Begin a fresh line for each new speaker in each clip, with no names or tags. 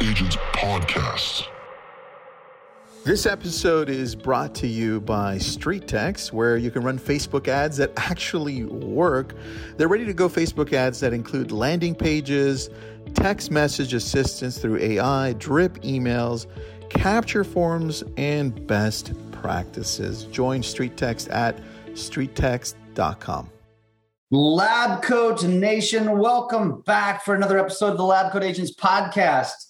Agents Podcast.
This episode is brought to you by Street Text, where you can run Facebook ads that actually work. They're ready to go Facebook ads that include landing pages, text message assistance through AI, drip emails, capture forms, and best practices. Join Street Text at streettext.com.
Lab Coat Nation, welcome back for another episode of the Lab Coat Agents podcast.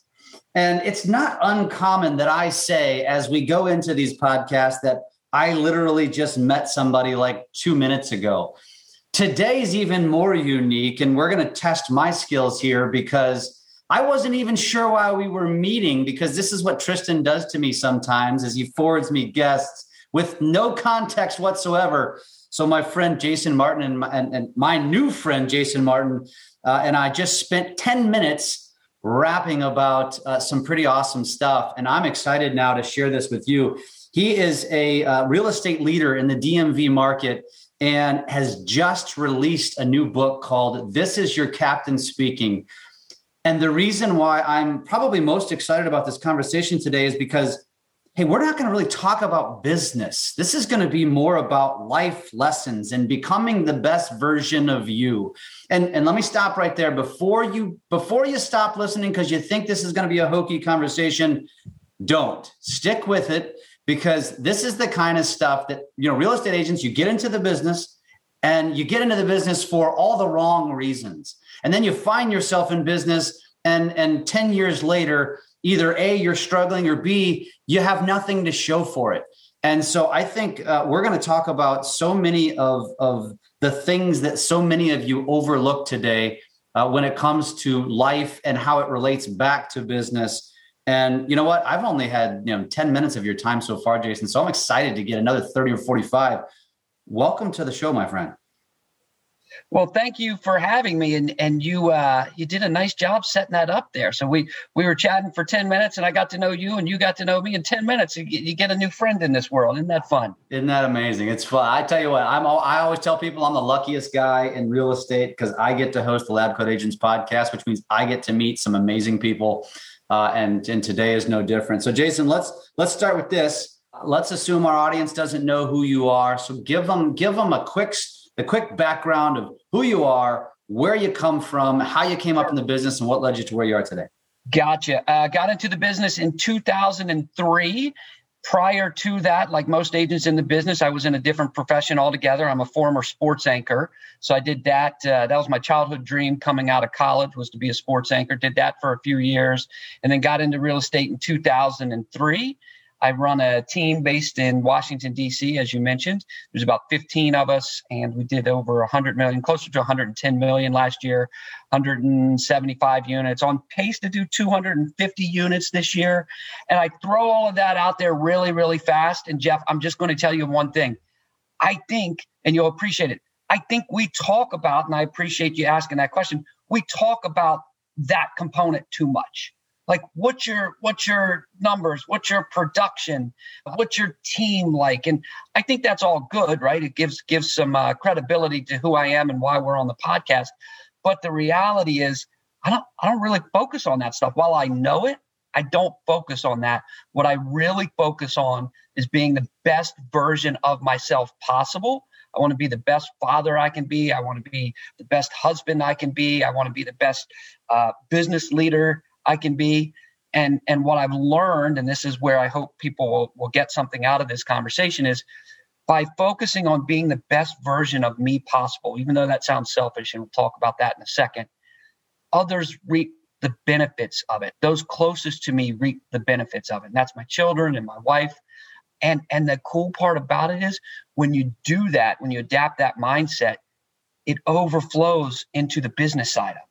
And it's not uncommon that I say as we go into these podcasts that I literally just met somebody like two minutes ago. Today's even more unique, and we're going to test my skills here because I wasn't even sure why we were meeting because this is what Tristan does to me sometimes as he forwards me guests with no context whatsoever. So my friend Jason Martin and my, and, and my new friend Jason Martin uh, and I just spent 10 minutes rapping about uh, some pretty awesome stuff. And I'm excited now to share this with you. He is a uh, real estate leader in the DMV market and has just released a new book called This Is Your Captain Speaking. And the reason why I'm probably most excited about this conversation today is because hey, we're not going to really talk about business. This is going to be more about life lessons and becoming the best version of you. And, and let me stop right there before you before you stop listening because you think this is going to be a hokey conversation. Don't stick with it because this is the kind of stuff that you know real estate agents you get into the business and you get into the business for all the wrong reasons and then you find yourself in business and and 10 years later either A, you're struggling, or B, you have nothing to show for it. And so I think uh, we're going to talk about so many of, of the things that so many of you overlook today uh, when it comes to life and how it relates back to business. And you know what? I've only had you know 10 minutes of your time so far, Jason. So I'm excited to get another 30 or 45. Welcome to the show, my friend.
Well, thank you for having me, and and you uh, you did a nice job setting that up there. So we we were chatting for ten minutes, and I got to know you, and you got to know me in ten minutes. You, you get a new friend in this world. Isn't that fun?
Isn't that amazing? It's fun. I tell you what, I'm all, I always tell people I'm the luckiest guy in real estate because I get to host the Lab Coat Agents podcast, which means I get to meet some amazing people, uh, and and today is no different. So, Jason, let's let's start with this. Let's assume our audience doesn't know who you are, so give them give them a quick the quick background of who you are, where you come from, how you came up in the business, and what led you to where you are today.
Gotcha. Uh, got into the business in 2003. Prior to that, like most agents in the business, I was in a different profession altogether. I'm a former sports anchor, so I did that. Uh, that was my childhood dream coming out of college was to be a sports anchor. Did that for a few years, and then got into real estate in 2003 I run a team based in Washington, D.C., as you mentioned. There's about 15 of us, and we did over 100 million, closer to 110 million last year, 175 units, on pace to do 250 units this year. And I throw all of that out there really, really fast. And Jeff, I'm just going to tell you one thing. I think, and you'll appreciate it, I think we talk about, and I appreciate you asking that question, we talk about that component too much like what's your what's your numbers? What's your production? What's your team like? And i think that's all good right? It gives gives some uh, credibility to who i am and why we're on the podcast. But the reality is i don't i don't really focus on that stuff. While i know it i don't focus on that. What i really focus on is being the best version of myself possible. I want to be the best father I can be. I want to be the best husband I can be. I want to be the best uh, business leader I can be. And and what I've learned, and this is where I hope people will, will get something out of this conversation, is by focusing on being the best version of me possible, even though that sounds selfish, and we'll talk about that in a second, others reap the benefits of it. Those closest to me reap the benefits of it. And that's my children and my wife. And and the cool part about it is when you do that, when you adapt that mindset, it overflows into the business side of.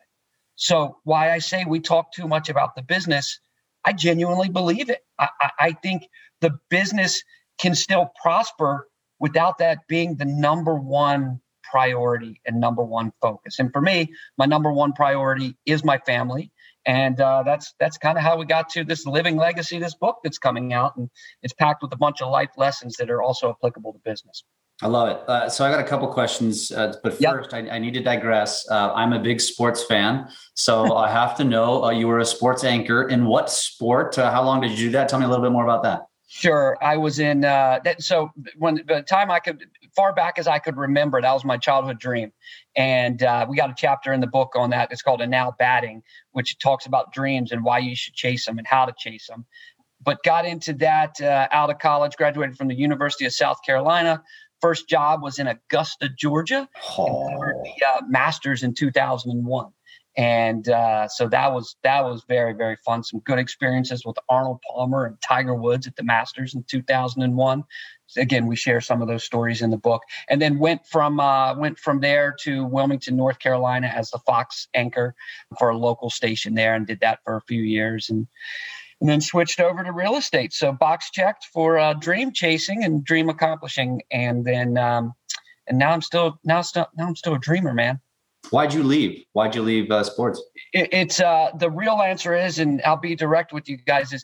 So, why I say we talk too much about the business, I genuinely believe it. I, I, think the business can still prosper without that being the number one priority and number one focus. And for me, my number one priority is my family. And uh, that's that's kind of how we got to this living legacy, this book that's coming out, and it's packed with a bunch of life lessons that are also applicable to business.
I love it. Uh, so I got a couple questions, uh, but first yep. I, I, need to digress. Uh, I'm a big sports fan, so I have to know uh, you were a sports anchor in what sport? Uh, how long did you do that? Tell me a little bit more about that.
Sure, I was in uh, that. So when the time I could, far back as I could remember, that was my childhood dream, and we got a chapter in the book on that. It's called "And Now Batting," which talks about dreams and why you should chase them and how to chase them but got into that uh, out of college, graduated from the University of South Carolina, First job was in Augusta, Georgia. Oh. The uh, masters in 2001 and uh, so that was that was very very fun some good experiences with arnold palmer and tiger woods at the masters in 2001 so again we share some of those stories in the book and then went from uh, went from there to wilmington north carolina as the fox anchor for a local station there and did that for a few years and and then switched over to real estate. So box checked for uh, dream chasing and dream accomplishing, and then um, and now I'm still now still now I'm still a dreamer, man.
Why'd you leave? Why'd you leave uh, sports?
It, it's uh, the real answer is, and I'll be direct with you guys, is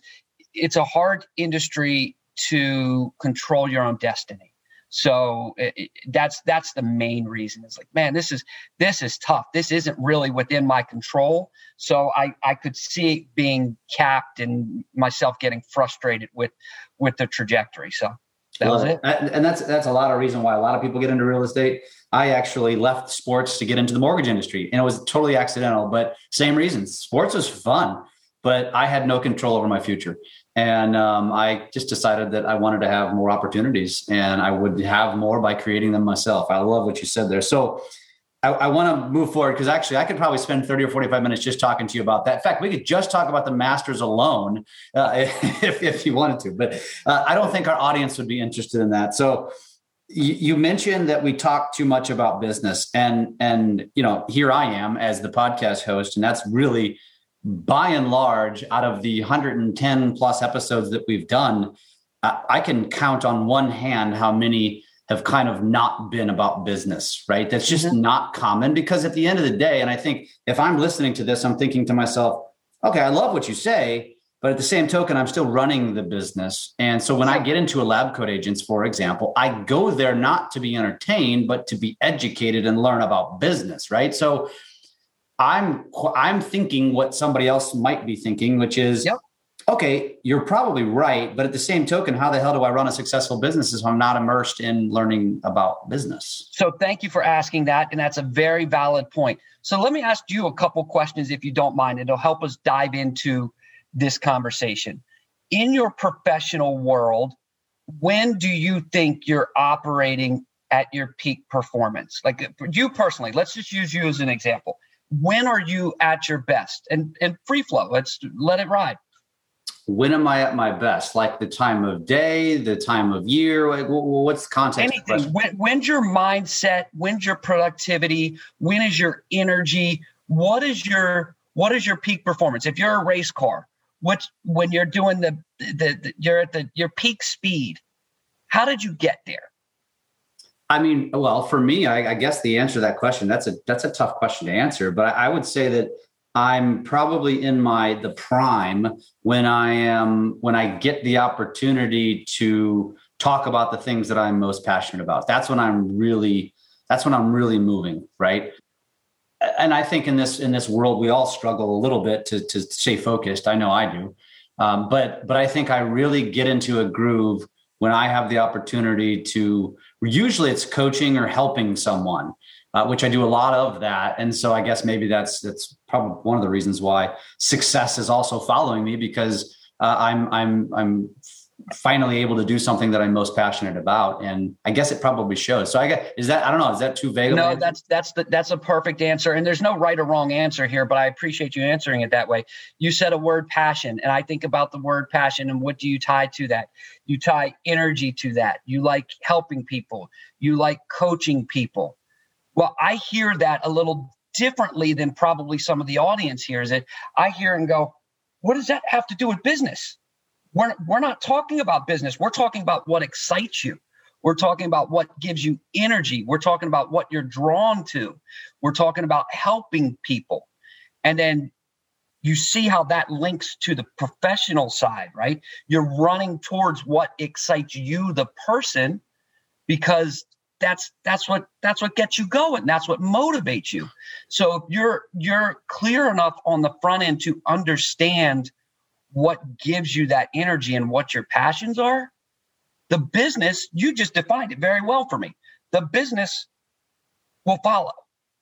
it's a hard industry to control your own destiny. So it, that's that's the main reason. It's like, man, this is this is tough. This isn't really within my control. So I I could see it being capped and myself getting frustrated with with the trajectory. So that Love was it. it.
And that's that's a lot of reason why a lot of people get into real estate. I actually left sports to get into the mortgage industry, and it was totally accidental. But same reasons. Sports was fun, but I had no control over my future. And um, I just decided that I wanted to have more opportunities and I would have more by creating them myself. I love what you said there. So I, I want to move forward because actually I could probably spend 30 or 45 minutes just talking to you about that. In fact, we could just talk about the Masters alone uh, if, if you wanted to, but uh, I don't think our audience would be interested in that. So you mentioned that we talk too much about business and and you know here i am as the podcast host and that's really by and large, out of the 110 plus episodes that we've done, I can count on one hand how many have kind of not been about business, right? That's just mm-hmm. not common because at the end of the day, and I think if I'm listening to this, I'm thinking to myself, okay, I love what you say, but at the same token, I'm still running the business. And so when I get into a lab coat agents, for example, I go there not to be entertained, but to be educated and learn about business, right? So I'm I'm thinking what somebody else might be thinking, which is yep. okay, you're probably right, but at the same token, how the hell do I run a successful business if I'm not immersed in learning about business?
So thank you for asking that, and that's a very valid point. So let me ask you a couple questions if you don't mind. It'll help us dive into this conversation. In your professional world, when do you think you're operating at your peak performance? Like you personally, let's just use you as an example when are you at your best? And and free flow. Let's let it ride.
When am I at my best? Like the time of day, the time of year? Like, what's the context?
Anything. When, when's your mindset? When's your productivity? When is your energy? What is your what is your peak performance? If you're a race car, what's when you're doing the, the, the you're at the your peak speed? How did you get there?
I mean, well, for me, I, I, guess the answer to that question that's a that's a tough question to answer. But I, I would say that I'm probably in my the prime when I am when I get the opportunity to talk about the things that I'm most passionate about. That's when I'm really that's when I'm really moving, right? And I think in this in this world we all struggle a little bit to to stay focused. I know I do, um, but but I think I really get into a groove when I have the opportunity to usually it's coaching or helping someone uh, which i do a lot of that. And so i guess maybe that's that's probably one of the reasons why success is also following me because uh, i'm i'm i'm finally able to do something that i'm most passionate about and i guess it probably shows. So i guess is that i don't know is that too vague
no that's that's the, that's a perfect answer and there's no right or wrong answer here but i appreciate you answering it that way. You said a word passion and i think about the word passion and what do you tie to that? You tie energy to that. You like helping people. You like coaching people. Well i hear that a little differently than probably some of the audience hears it. I hear and go what does that have to do with business we're, we're not talking about business. We're talking about what excites you. We're talking about what gives you energy. We're talking about what you're drawn to. We're talking about helping people. And then you see how that links to the professional side, right? You're running towards what excites you, the person, because that's that's what that's what gets you going. That's what motivates you. So if you're you're clear enough on the front end to understand what gives you that energy and what your passions are the business you just defined it very well for me. The business will follow.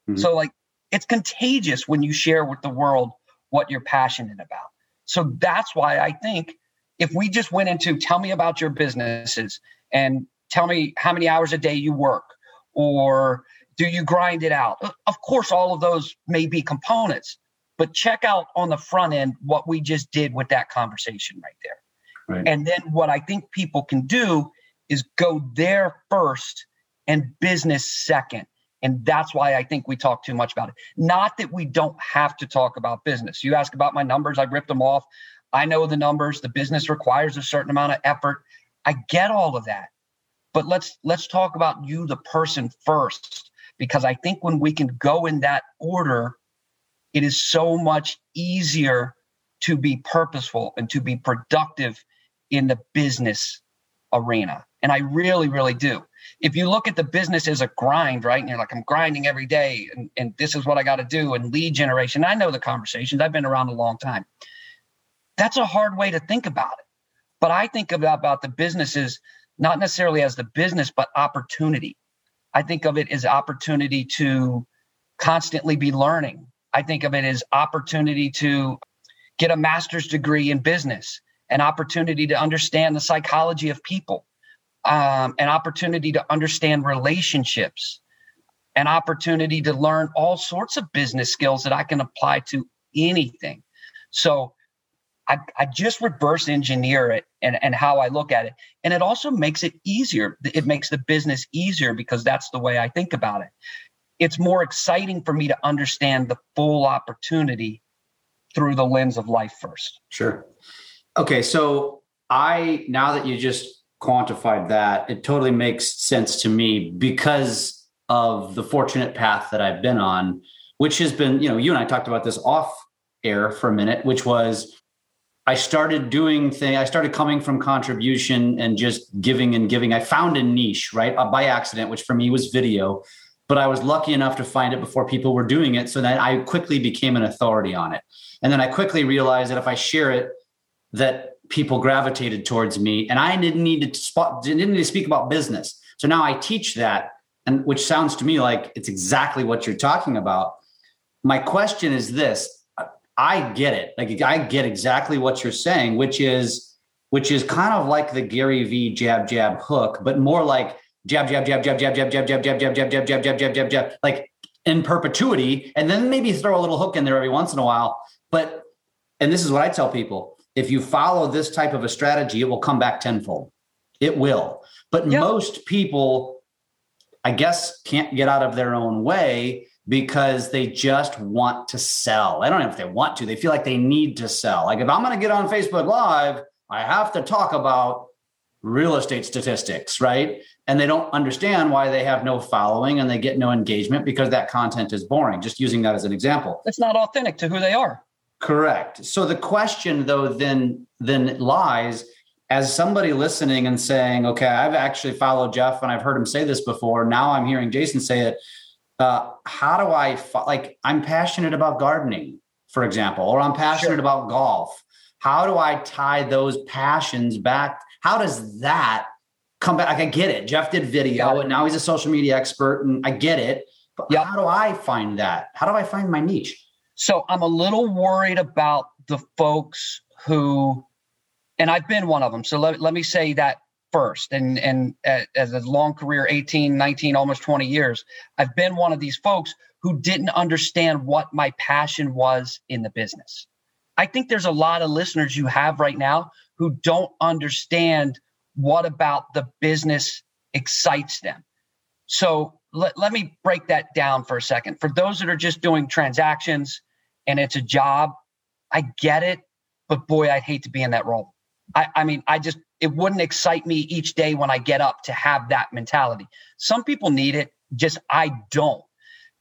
Mm-hmm. so like it's contagious when you share with the world what you're passionate about. So that's why i think if we just went into tell me about your businesses and tell me how many hours a day you work or do you grind it out? Of course all of those may be components but check out on the front end what we just did with that conversation right there right. and then what i think people can do is go there first and business second and that's why I think we talk too much about it. Not that we don't have to talk about business. You ask about my numbers, I ripped them off. I know the numbers. The business requires a certain amount of effort. I get all of that. But let's let's talk about you the person first because I think when we can go in that order it is so much easier to be purposeful and to be productive in the business arena. And I really, really do. If you look at the business as a grind, right? And you're like, I'm grinding every day and, and this is what I got to do. And lead generation, I know the conversations. I've been around a long time. That's a hard way to think about it. But I think about, about the businesses not necessarily as the business, but opportunity. I think of it as opportunity to constantly be learning. I think of it as opportunity to get a master's degree in business, an opportunity to understand the psychology of people, um, an opportunity to understand relationships, an opportunity to learn all sorts of business skills that I can apply to anything. So I, I just reverse engineer it and, and how I look at it. And it also makes it easier. It makes the business easier because that's the way I think about it. It's more exciting for me to understand the full opportunity through the lens of life first.
Sure. Okay. So I, now that you just quantified that, it totally makes sense to me because of the fortunate path that I've been on, which has been, you know, you and I talked about this off air for a minute, which was I started doing thing. I started coming from contribution and just giving and giving. I found a niche, right, uh, by accident, which for me was video. But I was lucky enough to find it before people were doing it, so that I quickly became an authority on it. And then I quickly realized that if I share it, that people gravitated towards me, and I didn't need to spot, didn't need to speak about business. So now I teach that, and which sounds to me like it's exactly what you're talking about. My question is this I get it. Like I get exactly what you're saying, which is which is kind of like the Gary V jab jab hook, but more like jab jab jab jab jab jab jab jab jab jab jab jab jab jab jab jab jab like in perpetuity, and then maybe throw a little hook in there every once in a while. But and this is what I tell people: if you follow this type of a strategy, it will come back tenfold. It will. But most people, I guess, can't get out of their own way because they just want to sell. I don't know if they want to, they feel like they need to sell. Like if I'm going to get on Facebook Live, I have to talk about real estate statistics, right? And they don't understand why they have no following and they get no engagement because that content is boring. Just using that as an example.
It's not authentic to who they are.
Correct. So the question though then then lies as somebody listening and saying, okay, I've actually followed Jeff and I've heard him say this before. Now I'm hearing Jason say it uh, how do I like? I'm passionate about gardening, for example, or I'm passionate sure. about golf. How do I tie those passions back? How does that come back? Like, I get it. Jeff did video, and now he's a social media expert, and I get it. But yep. how do I find that? How do I find my niche?
So I'm a little worried about the folks who, and I've been one of them. So let, let me say that first and and as a long career 18 19 almost 20 years i've been one of these folks who didn't understand what my passion was in the business i think there's a lot of listeners you have right now who don't understand what about the business excites them so let, let me break that down for a second for those that are just doing transactions and it's a job i get it but boy i'd hate to be in that role I, I mean, I just it wouldn't excite me each day when I get up to have that mentality. Some people need it, just I don't.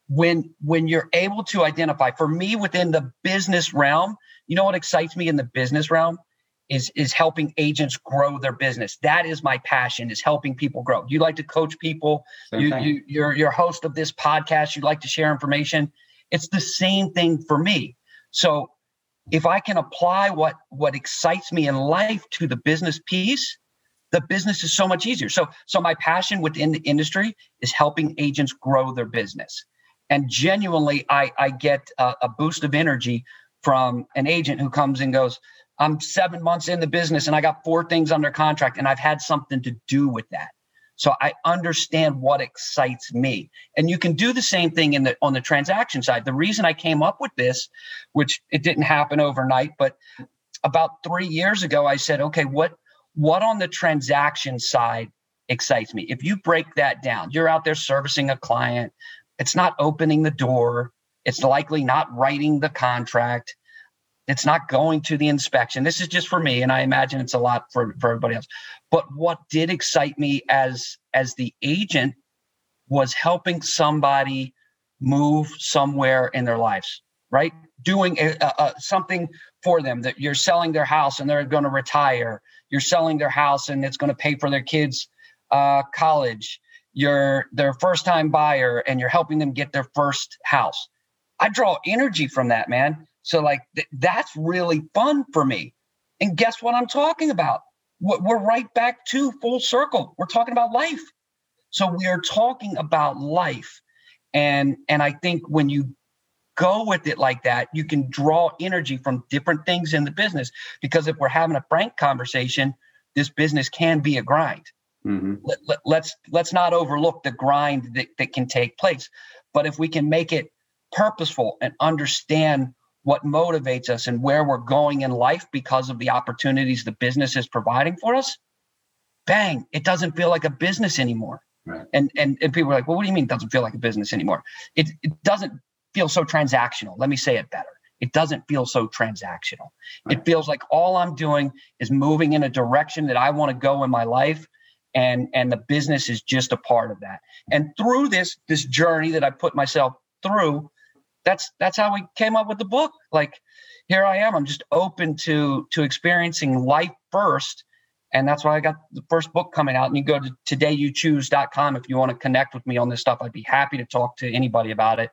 When when you're able to identify, for me within the business realm, you know what excites me in the business realm is is helping agents grow their business. That is my passion is helping people grow. You like to coach people. You, you you're you're host of this podcast. You like to share information. It's the same thing for me. So if I can apply what what excites me in life to the business piece, the business is so much easier. So so my passion within the industry is helping agents grow their business. And genuinely I I get a, a boost of energy from an agent who comes and goes, I'm seven months in the business and I got four things under contract and I've had something to do with that. So I understand what excites me. And you can do the same thing in the on the transaction side. The reason I came up with this, which it didn't happen overnight, but about 3 years ago I said, okay, what what on the transaction side excites me? If you break that down, you're out there servicing a client, it's not opening the door, it's likely not writing the contract, it's not going to the inspection. This is just for me, and I imagine it's a lot for, for everybody else. But what did excite me as as the agent was helping somebody move somewhere in their lives, right? Doing a, a, something for them that you're selling their house and they're going to retire. You're selling their house and it's going to pay for their kids' uh, college. You're their first time buyer and you're helping them get their first house. I draw energy from that, man. So like th- that's really fun for me. And guess what I'm talking about? We're right back to full circle. We're talking about life. So we are talking about life. And and I think when you go with it like that, you can draw energy from different things in the business. Because if we're having a frank conversation, this business can be a grind. Mm-hmm. Let, let, let's let's not overlook the grind that, that can take place. But if we can make it purposeful and understand what motivates us and where we're going in life because of the opportunities the business is providing for us, bang, it doesn't feel like a business anymore. Right. And, and and people are like, well, what do you mean it doesn't feel like a business anymore? It it doesn't feel so transactional. Let me say it better. It doesn't feel so transactional. Right. It feels like all I'm doing is moving in a direction that I want to go in my life and and the business is just a part of that. And through this this journey that I put myself through, that's that's how we came up with the book. Like here I am. I'm just open to to experiencing life first. And that's why I got the first book coming out. And you go to todayyouchoose.com if you want to connect with me on this stuff. I'd be happy to talk to anybody about it.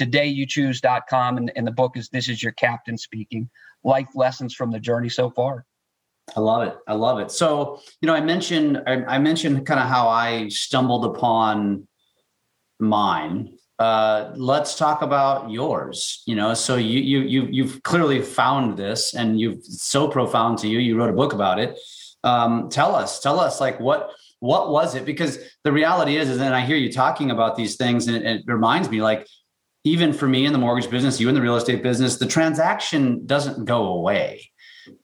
Todayyouchoose.com. And, and the book is This is Your Captain Speaking Life Lessons from the Journey So Far.
I love it. I love it. So, you know, I mentioned I, I mentioned kind of how I stumbled upon mine uh, let's talk about yours. You know, so you you you you've clearly found this, and you've so profound to you. You wrote a book about it. Um, tell us, tell us, like what what was it? Because the reality is, is then I hear you talking about these things, and it, it reminds me, like even for me in the mortgage business, you in the real estate business, the transaction doesn't go away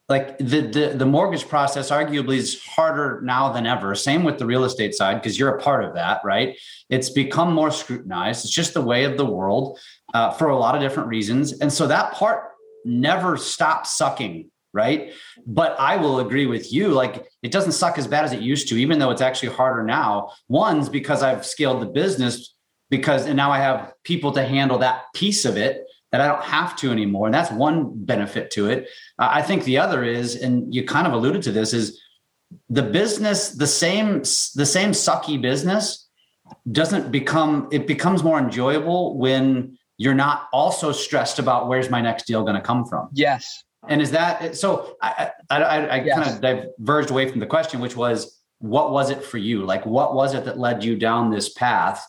like the, the the mortgage process arguably is harder now than ever. Same with the real estate side because you're a part of that right? It's become more scrutinized. It's just the way of the world uh, for a lot of different reasons. And so that part never stops sucking right? But i will agree with you like it doesn't suck as bad as it used to even though it's actually harder now. One's because i've scaled the business because and now i have people to handle that piece of it that I don't have to anymore. And that's one benefit to it. Uh, I think the other is, and you kind of alluded to this, is the business, the same, the same sucky business doesn't become, it becomes more enjoyable when you're not also stressed about where's my next deal going to come from.
Yes.
And is that so? I, I, I, I yes. kind of diverged away from the question, which was, what was it for you? Like, what was it that led you down this path?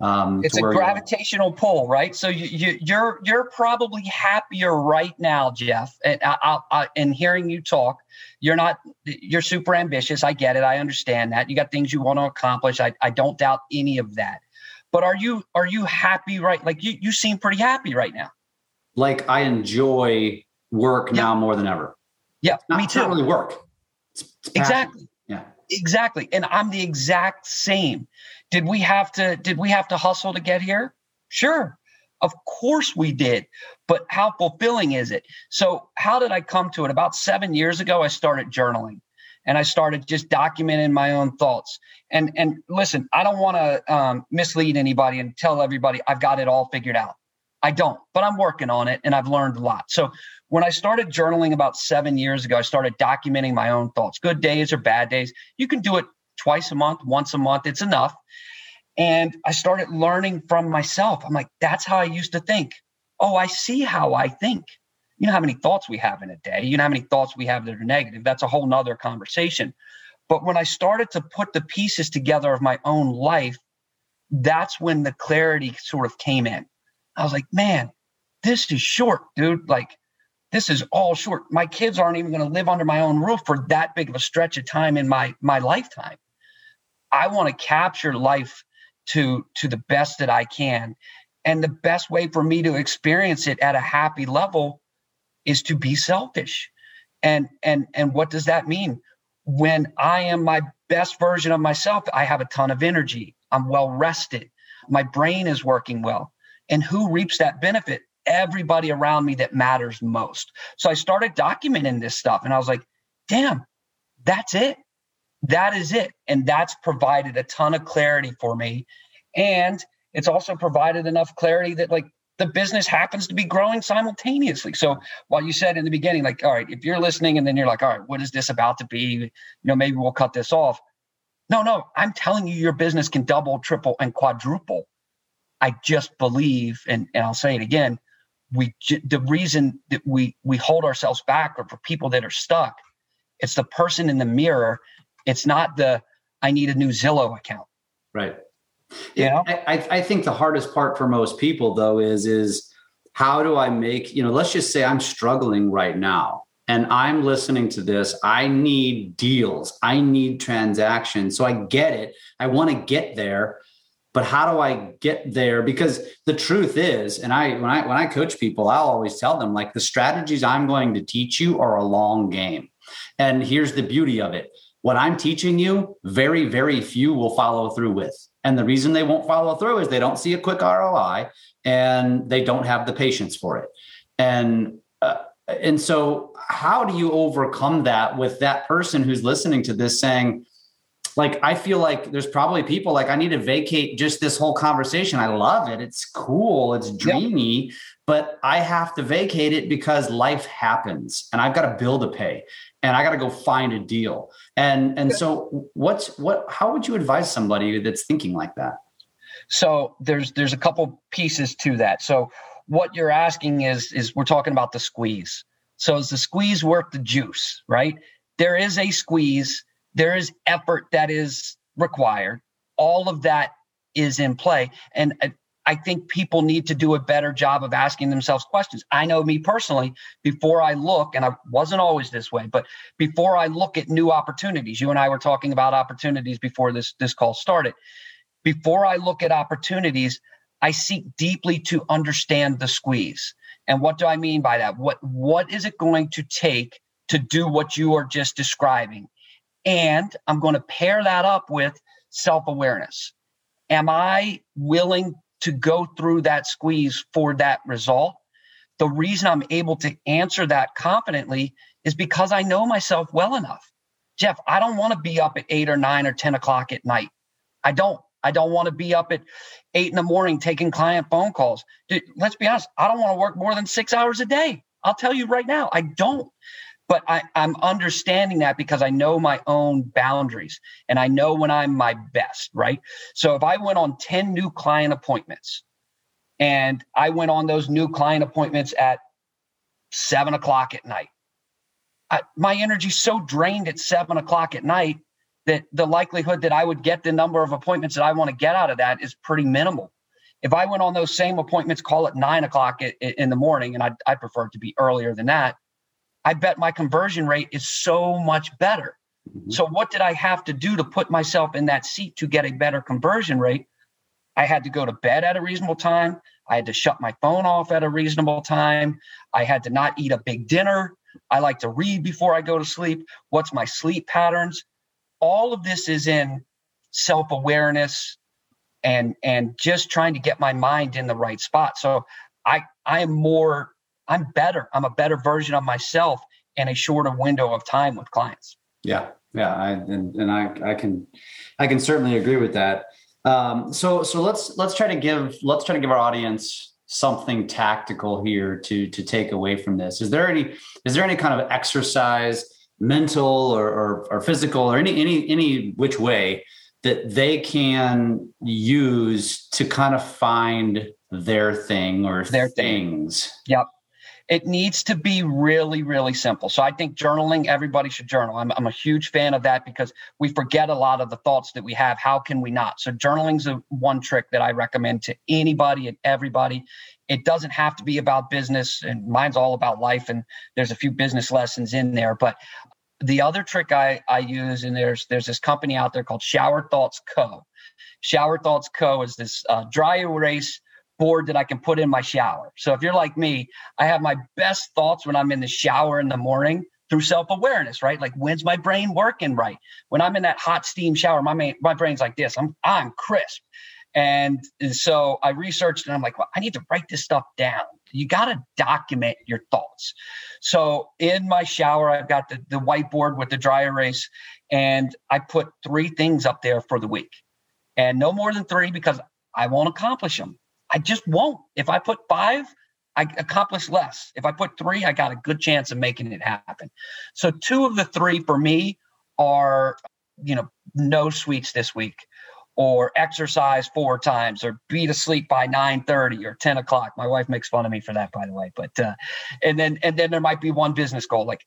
Um, it's a gravitational pull, right? So you, you, you're you're probably happier right now, Jeff. And I, I, and hearing you talk, you're not you're super ambitious. I get it. I understand that. You got things you want to accomplish. I, I don't doubt any of that. But are you are you happy right? Like you you seem pretty happy right now.
Like I enjoy work yeah. now more than ever.
Yeah,
not,
me too.
Not really work.
It's, it's exactly. Yeah. Exactly. And I'm the exact same. Did we have to did we have to hustle to get here? Sure. Of course we did. But how fulfilling is it? So how did I come to it? About 7 years ago I started journaling and I started just documenting my own thoughts. And and listen, I don't want to um, mislead anybody and tell everybody I've got it all figured out. I don't, but I'm working on it and I've learned a lot. So when I started journaling about seven years ago, I started documenting my own thoughts, good days or bad days. You can do it twice a month, once a month, it's enough. And I started learning from myself. I'm like, that's how I used to think. Oh, I see how I think. You know how many thoughts we have in a day. You know how many thoughts we have that are negative. That's a whole nother conversation. But when I started to put the pieces together of my own life, that's when the clarity sort of came in. I was like, man, this is short, dude. Like, this is all short. My kids aren't even going to live under my own roof for that big of a stretch of time in my my lifetime. I want to capture life to to the best that I can. And the best way for me to experience it at a happy level is to be selfish. And and and what does that mean? When I am my best version of myself, I have a ton of energy. I'm well rested. My brain is working well. And who reaps that benefit? Everybody around me that matters most. So I started documenting this stuff and I was like, damn, that's it that is it. And that's provided a ton of clarity for me. And it's also provided enough clarity that like the business happens to be growing simultaneously. So while you said in the beginning, like, all right, if you're listening and then you're like, all right, what is this about to be? You know, maybe we'll cut this off. No, no, I'm telling you, your business can double, triple, and quadruple. I just believe, and, and I'll say it again, we the reason that we we hold ourselves back or for people that are stuck, it's the person in the mirror it's not the I need a new Zillow account.
Right. You know, I, I think the hardest part for most people though is is how do I make, you know, let's just say I'm struggling right now and I'm listening to this. I need deals. I need transactions. So I get it. I want to get there. But how do I get there? Because the truth is, and I when I when I coach people, I'll always tell them like the strategies I'm going to teach you are a long game. And here's the beauty of it what I'm teaching you, very, very few will follow through with. And the reason they won't follow through is they don't see a quick ROI and they don't have the patience for it. And uh, and so how do you overcome that with that person who's listening to this saying like I feel like there's probably people like I need to vacate just this whole conversation. I love it. It's cool. It's dreamy, but I have to vacate it because life happens and I've got a bill to pay and I got to go find a deal. And and so what's what how would you advise somebody that's thinking like that?
So there's there's a couple pieces to that. So what you're asking is is we're talking about the squeeze. So is the squeeze worth the juice, right? There is a squeeze, there is effort that is required. All of that is in play. And uh, I think people need to do a better job of asking themselves questions. I know me personally, before I look, and I wasn't always this way, but before I look at new opportunities, you and I were talking about opportunities before this, this call started. Before I look at opportunities, I seek deeply to understand the squeeze. And what do I mean by that? What what is it going to take to do what you are just describing? And I'm going to pair that up with self-awareness. Am I willing to go through that squeeze for that result. The reason I'm able to answer that confidently is because I know myself well enough. Jeff, I don't want to be up at eight or nine or 10 o'clock at night. I don't. I don't want to be up at eight in the morning taking client phone calls. Dude, let's be honest. I don't want to work more than six hours a day. I'll tell you right now, I don't but I, am understanding that because I know my own boundaries and I know when I'm my best, right? So if I went on 10 new client appointments and I went on those new client appointments at seven o'clock at night, I, my energy's so drained at seven o'clock at night that the likelihood that I would get the number of appointments that I want to get out of that is pretty minimal. If I went on those same appointments, call it nine o'clock in the morning, and I'd, I'd prefer it to be earlier than that I bet my conversion rate is so much better. Mm-hmm. So, what did I have to do to put myself in that seat to get a better conversion rate? I had to go to bed at a reasonable time. I had to shut my phone off at a reasonable time. I had to not eat a big dinner. I like to read before I go to sleep. What's my sleep patterns? All of this is in self awareness and and just trying to get my mind in the right spot. So I I am more I'm better. I'm a better version of myself in a shorter window of time with clients.
Yeah, yeah, I, and, and I, I can, I can certainly agree with that. Um, so, so let's let's try to give let's try to give our audience something tactical here to to take away from this? Is there any is there any kind of exercise, mental or, or, or physical or any any any which way that they can use to kind of find their thing or their things?
Thing. Yep it needs to be really really simple. So i think journaling everybody should journal. I'm, I'm a huge fan of that because we forget a lot of the thoughts that we have. How can we not? So journaling's a one trick that i recommend to anybody and everybody. It doesn't have to be about business and mine's all about life and there's a few business lessons in there. But the other trick i i use and there's there's this company out there called shower thoughts co. Shower thoughts co is this uh, dry erase board that I can put in my shower. So if you're like me, I have my best thoughts when I'm in the shower in the morning through self-awareness, right? Like when's my brain working right? When I'm in that hot steam shower, my main, my brain's like this. I'm I'm crisp. And, and so I researched and I'm like, well, I need to write this stuff down. You got to document your thoughts. So in my shower, I've got the, the whiteboard with the dry erase, and I put three things up there for the week. And no more than three because I won't accomplish them. I just won't. If I put five, I accomplish less. If I put three, I got a good chance of making it happen. So two of the three for me are, you know, no sweets this week or exercise four times or be to sleep by 9 30 or 10 o'clock my wife makes fun of me for that by the way but uh, and then and then there might be one business goal like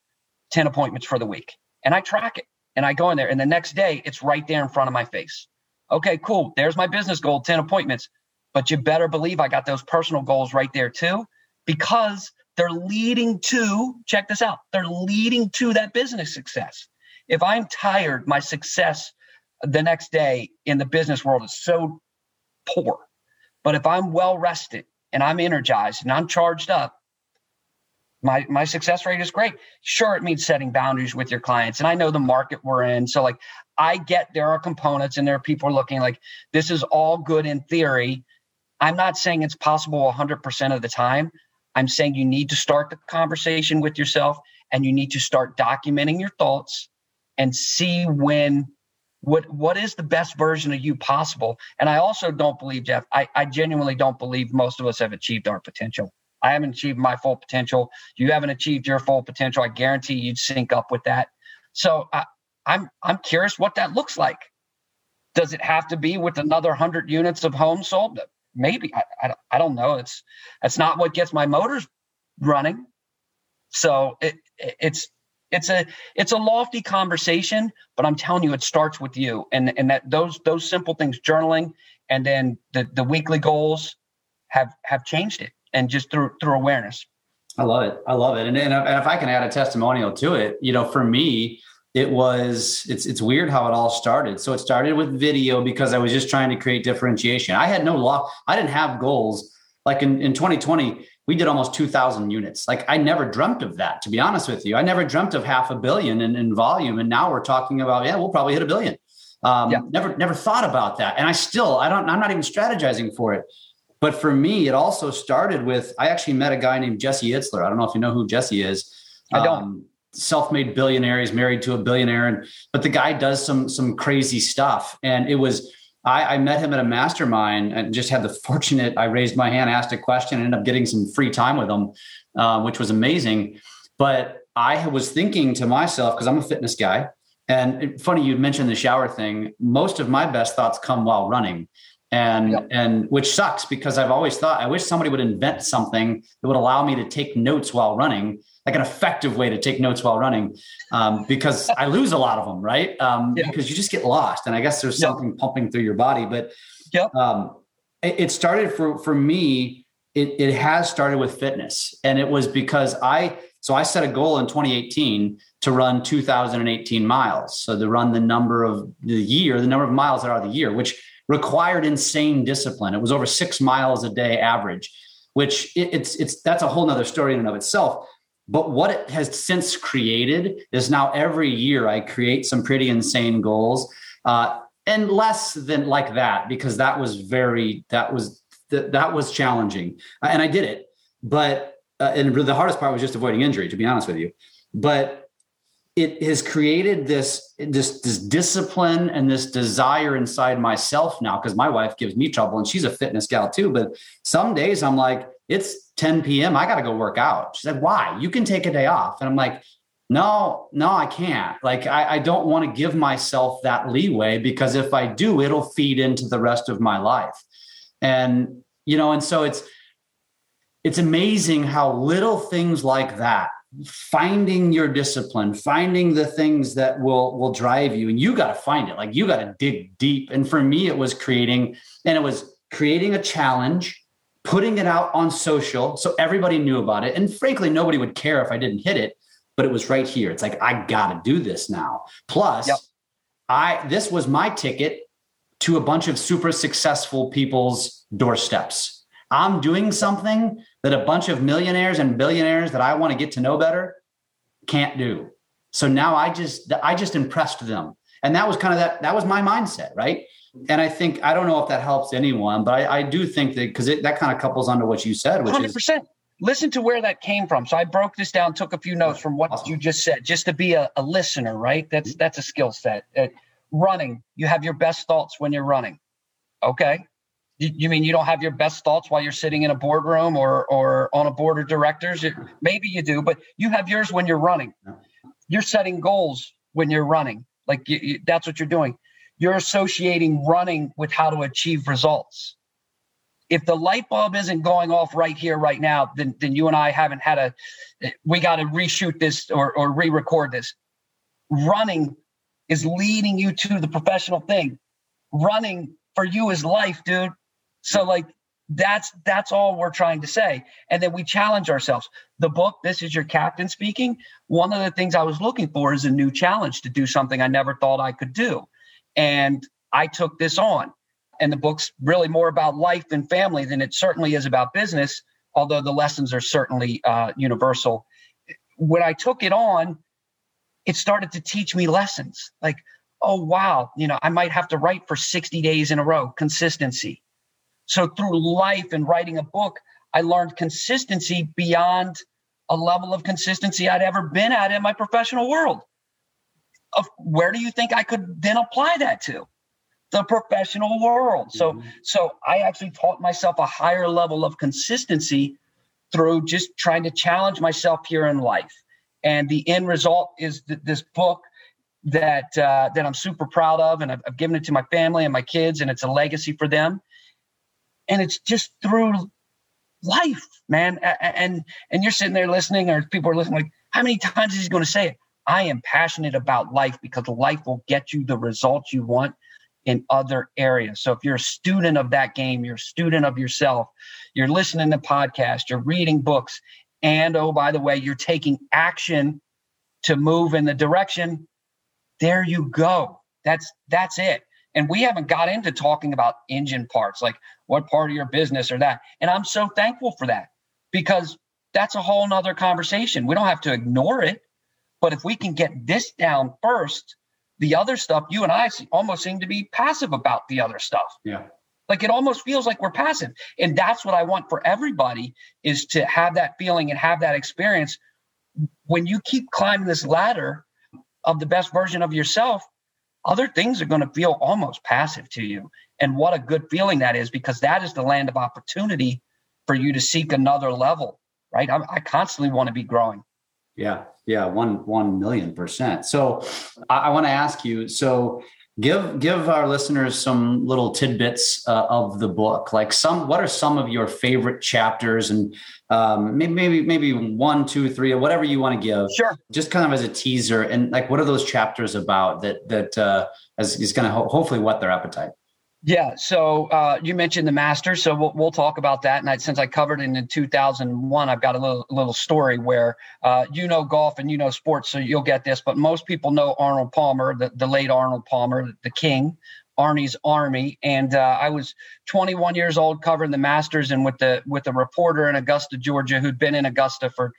10 appointments for the week and i track it and i go in there and the next day it's right there in front of my face okay cool there's my business goal 10 appointments but you better believe I got those personal goals right there too, because they're leading to, check this out, they're leading to that business success. If I'm tired, my success the next day in the business world is so poor. But if I'm well rested and I'm energized and I'm charged up, my my success rate is great. Sure, it means setting boundaries with your clients, and I know the market we're in. So, like, I get there are components and there are people looking like this is all good in theory, I'm not saying it's possible 100% of the time. I'm saying you need to start the conversation with yourself and you need to start documenting your thoughts and see when what what is the best version of you possible. And i also don't believe jeff I, I genuinely don't believe most of us have achieved our potential. I haven't achieved my full potential. You haven't achieved your full potential. I guarantee you'd sync up with that. So I, i'm i'm curious what that looks like. Does it have to be with another 100 units of homes sold maybe I, I, I don't know. It's that's not what gets my motors running. So it, it, it's it's a it's a lofty conversation, but I'm telling you, it starts with you, and and that those those simple things, journaling, and then the the weekly goals have have changed it, and just through through awareness.
I love it. I love it. And, and if I can add a testimonial to it, you know, for me, it was it's it's weird how it all started. So it started with video because I was just trying to create differentiation. I had no law, I didn't have goals. Like in, in 2020, we did almost 2,000 units. Like I never dreamt of that, to be honest with you. I never dreamt of half a billion in, in volume. And now we're talking about, yeah, we'll probably hit a billion. Um, yeah. Never, never thought about that. And I still, I don't, I'm not even strategizing for it. But for me, it also started with, I actually met a guy named Jesse Itzler. I don't know if you know who Jesse is.
I don't. Um,
self-made billionaire. He's married to a billionaire, and but the guy does some some crazy stuff. And it was I, I met him at a mastermind and just had the fortunate. I raised my hand, asked a question, and ended up getting some free time with him, uh, which was amazing. But I was thinking to myself because I'm a fitness guy, and funny you mentioned the shower thing. Most of my best thoughts come while running and yep. and which sucks because I've always thought I wish somebody would invent something that would allow me to take notes while running like an effective way to take notes while running um, because I lose a lot of them, right? Um, yeah. Because you just get lost, and I guess there's something pumping through your body. But
yep.
um, it, it, started for for me. It, it has started with fitness, and it was because I so I set a goal in 2018 to run 2,018 miles. So to run the number of the year, the number of miles that are the year, which required insane discipline. It was over six miles a day average, which it, it's it's that's a whole nother story in and of itself. But what it has since created is now every year I create some pretty insane goals. Uh, and less than like that because that was very that was th- that was challenging and i did it but uh, and the hardest part was just avoiding injury to be honest with you but it has created this this this discipline and this desire inside myself now because my wife gives me trouble and she's a fitness gal too but some days i'm like it's 10 p.m. I got to go work out. She said, why? You can take a day off. And I'm like, no, no, I can't. Like, I, I don't want to give myself that leeway because if I do, it'll feed into the rest of my life. And, you know, and so it's, it's amazing how little things like that finding your discipline finding the things that will will drive you and you got to find it like you got to dig deep and for me it was creating and it was creating a challenge putting it out on social so everybody knew about it and frankly nobody would care if i didn't hit it but it was right here it's like i got to do this now plus yep. i this was my ticket to a bunch of super successful people's doorsteps I'm doing something that a bunch of millionaires and billionaires that I want to get to know better can't do. So now I just I just impressed them. And that was kind of that that was my mindset, right? And I think I don't know if that helps anyone, but I, I do think that because that kind of couples onto what you said, which 100%.
is listen to where that came from. So I broke this down, took a few notes from what awesome. you just said, just to be a, a listener, right? That's mm-hmm. that's a skill set. Uh, running, you have your best thoughts when you're running. Okay. You, you, mean you don't have your best thoughts while you're sitting in a boardroom or or on a board of directors? maybe you do, but you have yours when you're running. You're setting goals when you're running. Like you, you, that's what you're doing. You're associating running with how to achieve results. If the light bulb isn't going off right here, right now, then then you and I haven't had a. We got to reshoot this or or re-record this. Running is leading you to the professional thing. Running for you is life, dude. So like that's that's all we're trying to say. And then we challenge ourselves. The book, This is Your Captain Speaking. One of the things I was looking for is a new challenge to do something I never thought I could do. And I took this on. And the book's really more about life and family than it certainly is about business, although the lessons are certainly uh, universal. When I took it on, it started to teach me lessons like, oh, wow, you know, I might have to write for 60 days in a row, consistency so through life and writing a book, I learned consistency beyond a level of consistency I'd ever been at in my professional world. Of where do you think I could then apply that to? The professional world. So mm-hmm. so I actually taught myself a higher level of consistency through just trying to challenge myself here in life. And the end result is th- this book that uh, that I'm super proud of, and I've, I've given it to my family and my kids, and it's a legacy for them and it's just through life, man. And and you're sitting there listening, or people are listening, like, how many times is he going to say it? I am passionate about life because life will get you the results you want in other areas. So if you're a student of that game, you're a student of yourself, you're listening to podcasts, you're reading books, and oh, by the way, you're taking action to move in the direction, there you go. That's that's it. And we haven't got into talking about engine parts, like what part of your business or that. And I'm so thankful for that because that's a whole nother conversation. We don't have to ignore it. But if we can get this down first, the other stuff, you and I almost seem to be passive about the other stuff.
Yeah.
Like it almost feels like we're passive. And that's what I want for everybody is to have that feeling and have that experience. When you keep climbing this ladder of the best version of yourself, other things are going to feel almost passive to you. And what a good feeling that is because that is the land of opportunity for you to seek another level, right? I, I constantly want to be growing.
Yeah, yeah, one one million percent. So I, I want to ask you. So give give our listeners some little tidbits uh, of the book like some what are some of your favorite chapters and um, maybe maybe maybe one two three or whatever you want to give
sure
just kind of as a teaser and like what are those chapters about that that uh, is, is going to ho- hopefully whet their appetite
yeah. So uh, you mentioned the Masters, so we'll, we'll talk about that. And I, since I covered it in 2001, I've got a little little story where uh, you know golf and you know sports, so you'll get this. But most people know Arnold Palmer, the, the late Arnold Palmer, the king, Arnie's Army. And uh, I was 21 years old covering the Masters, and with the with a reporter in Augusta, Georgia, who'd been in Augusta for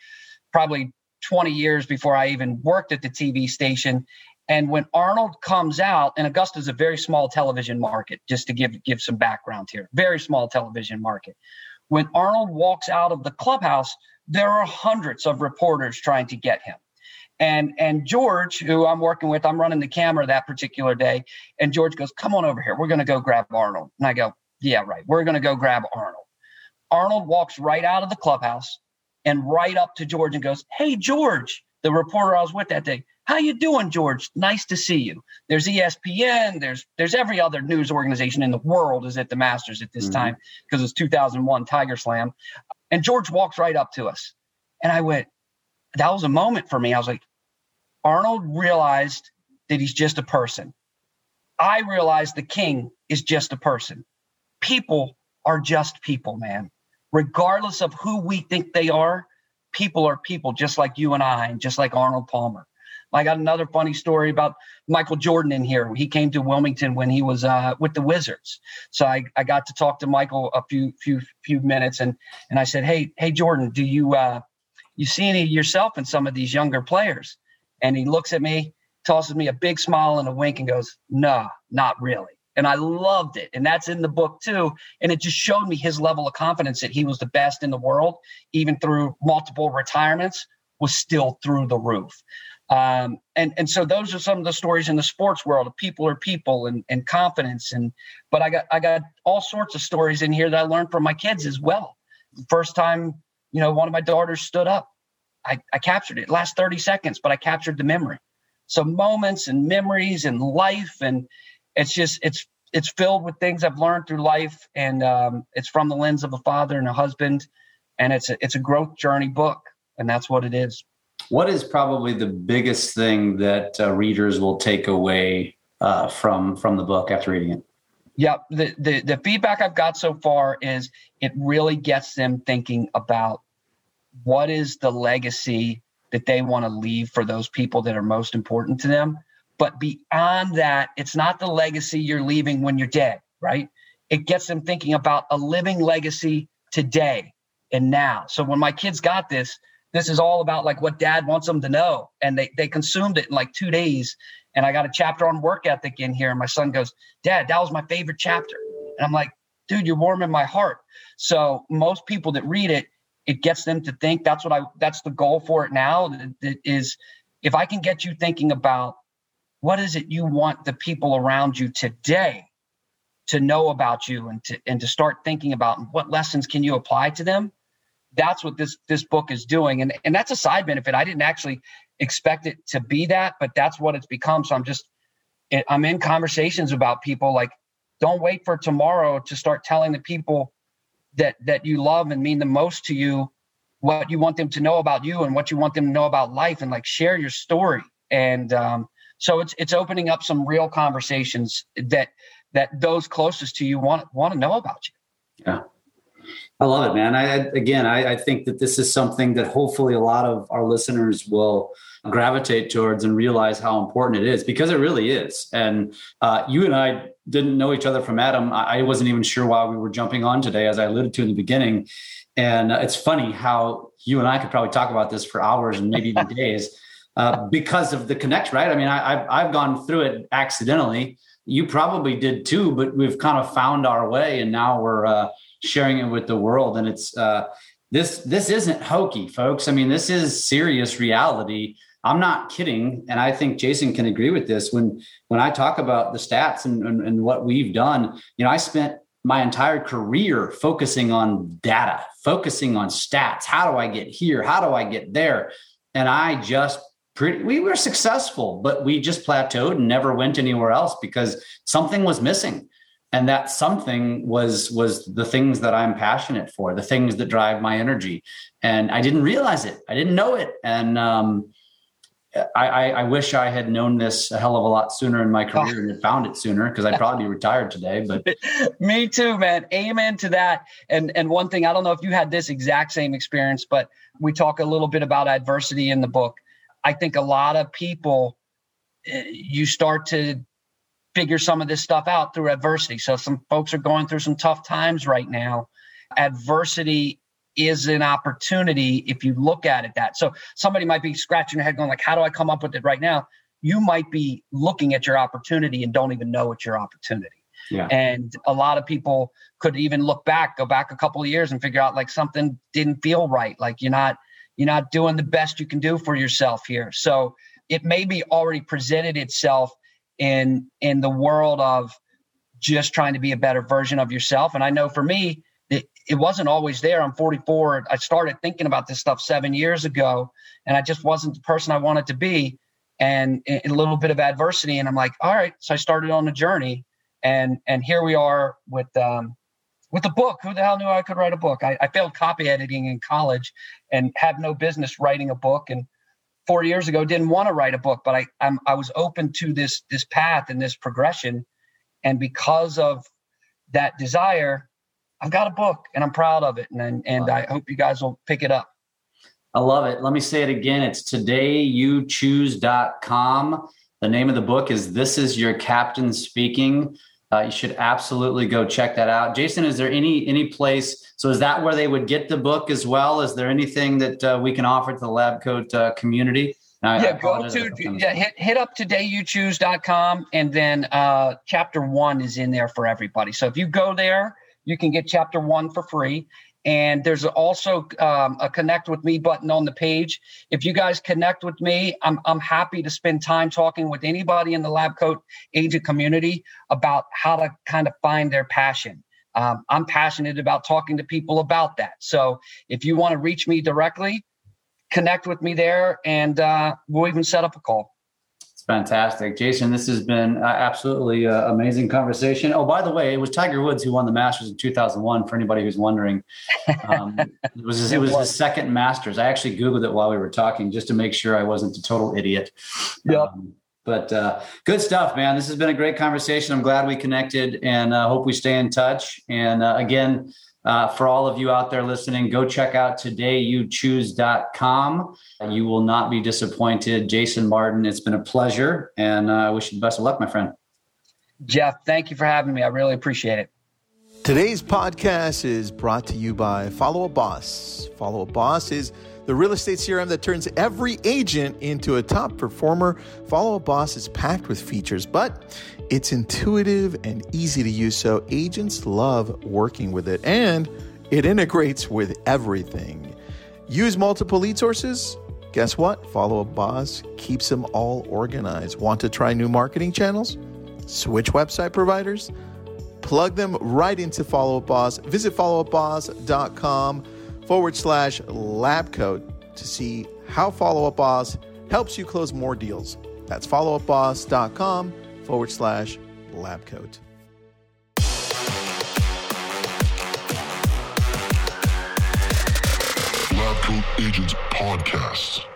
probably 20 years before I even worked at the TV station. And when Arnold comes out, and Augusta is a very small television market, just to give give some background here, very small television market. When Arnold walks out of the clubhouse, there are hundreds of reporters trying to get him. And and George, who I'm working with, I'm running the camera that particular day, and George goes, "Come on over here. We're going to go grab Arnold." And I go, "Yeah, right. We're going to go grab Arnold." Arnold walks right out of the clubhouse and right up to George and goes, "Hey, George." The reporter I was with that day. How you doing, George? Nice to see you. There's ESPN. There's there's every other news organization in the world is at the Masters at this mm-hmm. time because it's 2001 Tiger Slam, and George walks right up to us, and I went. That was a moment for me. I was like, Arnold realized that he's just a person. I realized the king is just a person. People are just people, man. Regardless of who we think they are, people are people, just like you and I, and just like Arnold Palmer. I got another funny story about Michael Jordan in here. He came to Wilmington when he was uh, with the Wizards, so I, I got to talk to Michael a few few few minutes, and and I said, hey hey Jordan, do you uh, you see any yourself in some of these younger players? And he looks at me, tosses me a big smile and a wink, and goes, no, not really. And I loved it. And that's in the book too. And it just showed me his level of confidence that he was the best in the world, even through multiple retirements, was still through the roof. Um, and and so those are some of the stories in the sports world of people are people and, and confidence and but I got I got all sorts of stories in here that I learned from my kids as well. First time, you know, one of my daughters stood up. I, I captured it. last 30 seconds, but I captured the memory. So moments and memories and life and it's just it's it's filled with things I've learned through life and um, it's from the lens of a father and a husband and it's a, it's a growth journey book and that's what it is.
What is probably the biggest thing that uh, readers will take away uh, from from the book after reading it?
Yeah, the, the the feedback I've got so far is it really gets them thinking about what is the legacy that they want to leave for those people that are most important to them. But beyond that, it's not the legacy you're leaving when you're dead, right? It gets them thinking about a living legacy today and now. So when my kids got this, this is all about like what dad wants them to know. And they, they consumed it in like two days. And I got a chapter on work ethic in here. And my son goes, Dad, that was my favorite chapter. And I'm like, dude, you're warming my heart. So most people that read it, it gets them to think that's what I that's the goal for it now is if I can get you thinking about what is it you want the people around you today to know about you and to and to start thinking about what lessons can you apply to them that's what this this book is doing. And and that's a side benefit. I didn't actually expect it to be that but that's what it's become. So i'm just i'm in conversations about people like don't wait for tomorrow to start telling the people that that you love and mean the most to you what you want them to know about you and what you want them to know about life and like share your story. And um, so it's it's opening up some real conversations that that those closest to you want want to know about you.
Yeah I love it, man. I again, I, I, think that this is something that hopefully a lot of our listeners will gravitate towards and realize how important it is because it really is. And uh, you and I didn't know each other from Adam. I, I, wasn't even sure why we were jumping on today, as I alluded to in the beginning. And uh, it's funny how you and I could probably talk about this for hours and maybe even days uh, because of the connection, right? I mean, I, I've, I've gone through it accidentally. You probably did too, but we've kind of found our way, and now we're uh, sharing it with the world. And it's uh, this this isn't hokey, folks. I mean, this is serious reality. I'm not kidding, and I think Jason can agree with this. When when I talk about the stats and, and, and what we've done, you know, I spent my entire career focusing on data, focusing on stats. How do I get here? How do I get there? And I just pretty we were successful, but we just plateaued and never went anywhere else because something was missing and that something was was the things that i'm passionate for the things that drive my energy and i didn't realize it i didn't know it and um, I, I, I, wish I had known this a hell of a lot sooner in my career and had found it sooner because I'd probably be retired today. But
me too, man. Amen to that. And and one thing I don't know if you had this exact same experience, but we talk a little bit about adversity in the book. I think a lot of people eh, you start to figure some of this stuff out through adversity. So some folks are going through some tough times right now. Adversity is an opportunity if you look at it that. So somebody might be scratching their head going like, how do I come up with it right now? You might be looking at your opportunity and don't even know it's your opportunity. Yeah. And a lot of people could even look back, go back a couple of years and figure out like something didn't feel right. Like you're not, you're not doing the best you can do for yourself here. So it may be already presented itself in in the world of just trying to be a better version of yourself. And I know for me, that it wasn't always there. I'm 44. I started thinking about this stuff seven years ago, and I just wasn't the person I wanted to be. And a little bit of adversity, and I'm like, all right. So I started on the journey, and and here we are with um, with a book. Who the hell knew I could write a book? I, I failed copy editing in college, and have no business writing a book. And four years ago, didn't want to write a book, but I I'm, I was open to this this path and this progression, and because of that desire, I've got a book and I'm proud of it. And, and I hope you guys will pick it up.
I love it. Let me say it again. It's todayyouchoose.com. The name of the book is This is Your Captain Speaking. Uh, you should absolutely go check that out. Jason, is there any any place? So is that where they would get the book as well? Is there anything that uh, we can offer to the lab coat uh, community?
Yeah, go to yeah, hit, hit up todayyouchoose.com and then uh, chapter one is in there for everybody. So if you go there, you can get chapter one for free. And there's also um, a connect with me button on the page. If you guys connect with me, I'm, I'm happy to spend time talking with anybody in the lab coat agent community about how to kind of find their passion. Um, I'm passionate about talking to people about that. So if you want to reach me directly, connect with me there and uh, we'll even set up a call
fantastic. Jason, this has been uh, absolutely uh, amazing conversation. Oh, by the way, it was Tiger Woods who won the Masters in 2001 for anybody who's wondering. Um, it was it was the second Masters. I actually googled it while we were talking just to make sure I wasn't a total idiot.
Yep. Um,
but uh, good stuff, man. This has been a great conversation. I'm glad we connected and uh, hope we stay in touch. And uh, again, uh, for all of you out there listening, go check out todayyouchoose.com. You will not be disappointed. Jason Martin, it's been a pleasure, and uh, I wish you the best of luck, my friend.
Jeff, thank you for having me. I really appreciate it.
Today's podcast is brought to you by Follow Up Boss. Follow Up Boss is the real estate CRM that turns every agent into a top performer. Follow Up Boss is packed with features, but it's intuitive and easy to use, so agents love working with it, and it integrates with everything. Use multiple lead sources? Guess what? Follow Up Boss keeps them all organized. Want to try new marketing channels? Switch website providers? Plug them right into Follow Up Boss. Visit followupboss.com forward slash labcoat to see how Follow Up Boss helps you close more deals. That's followupboss.com forward slash.
Lab Coat Agents Podcast.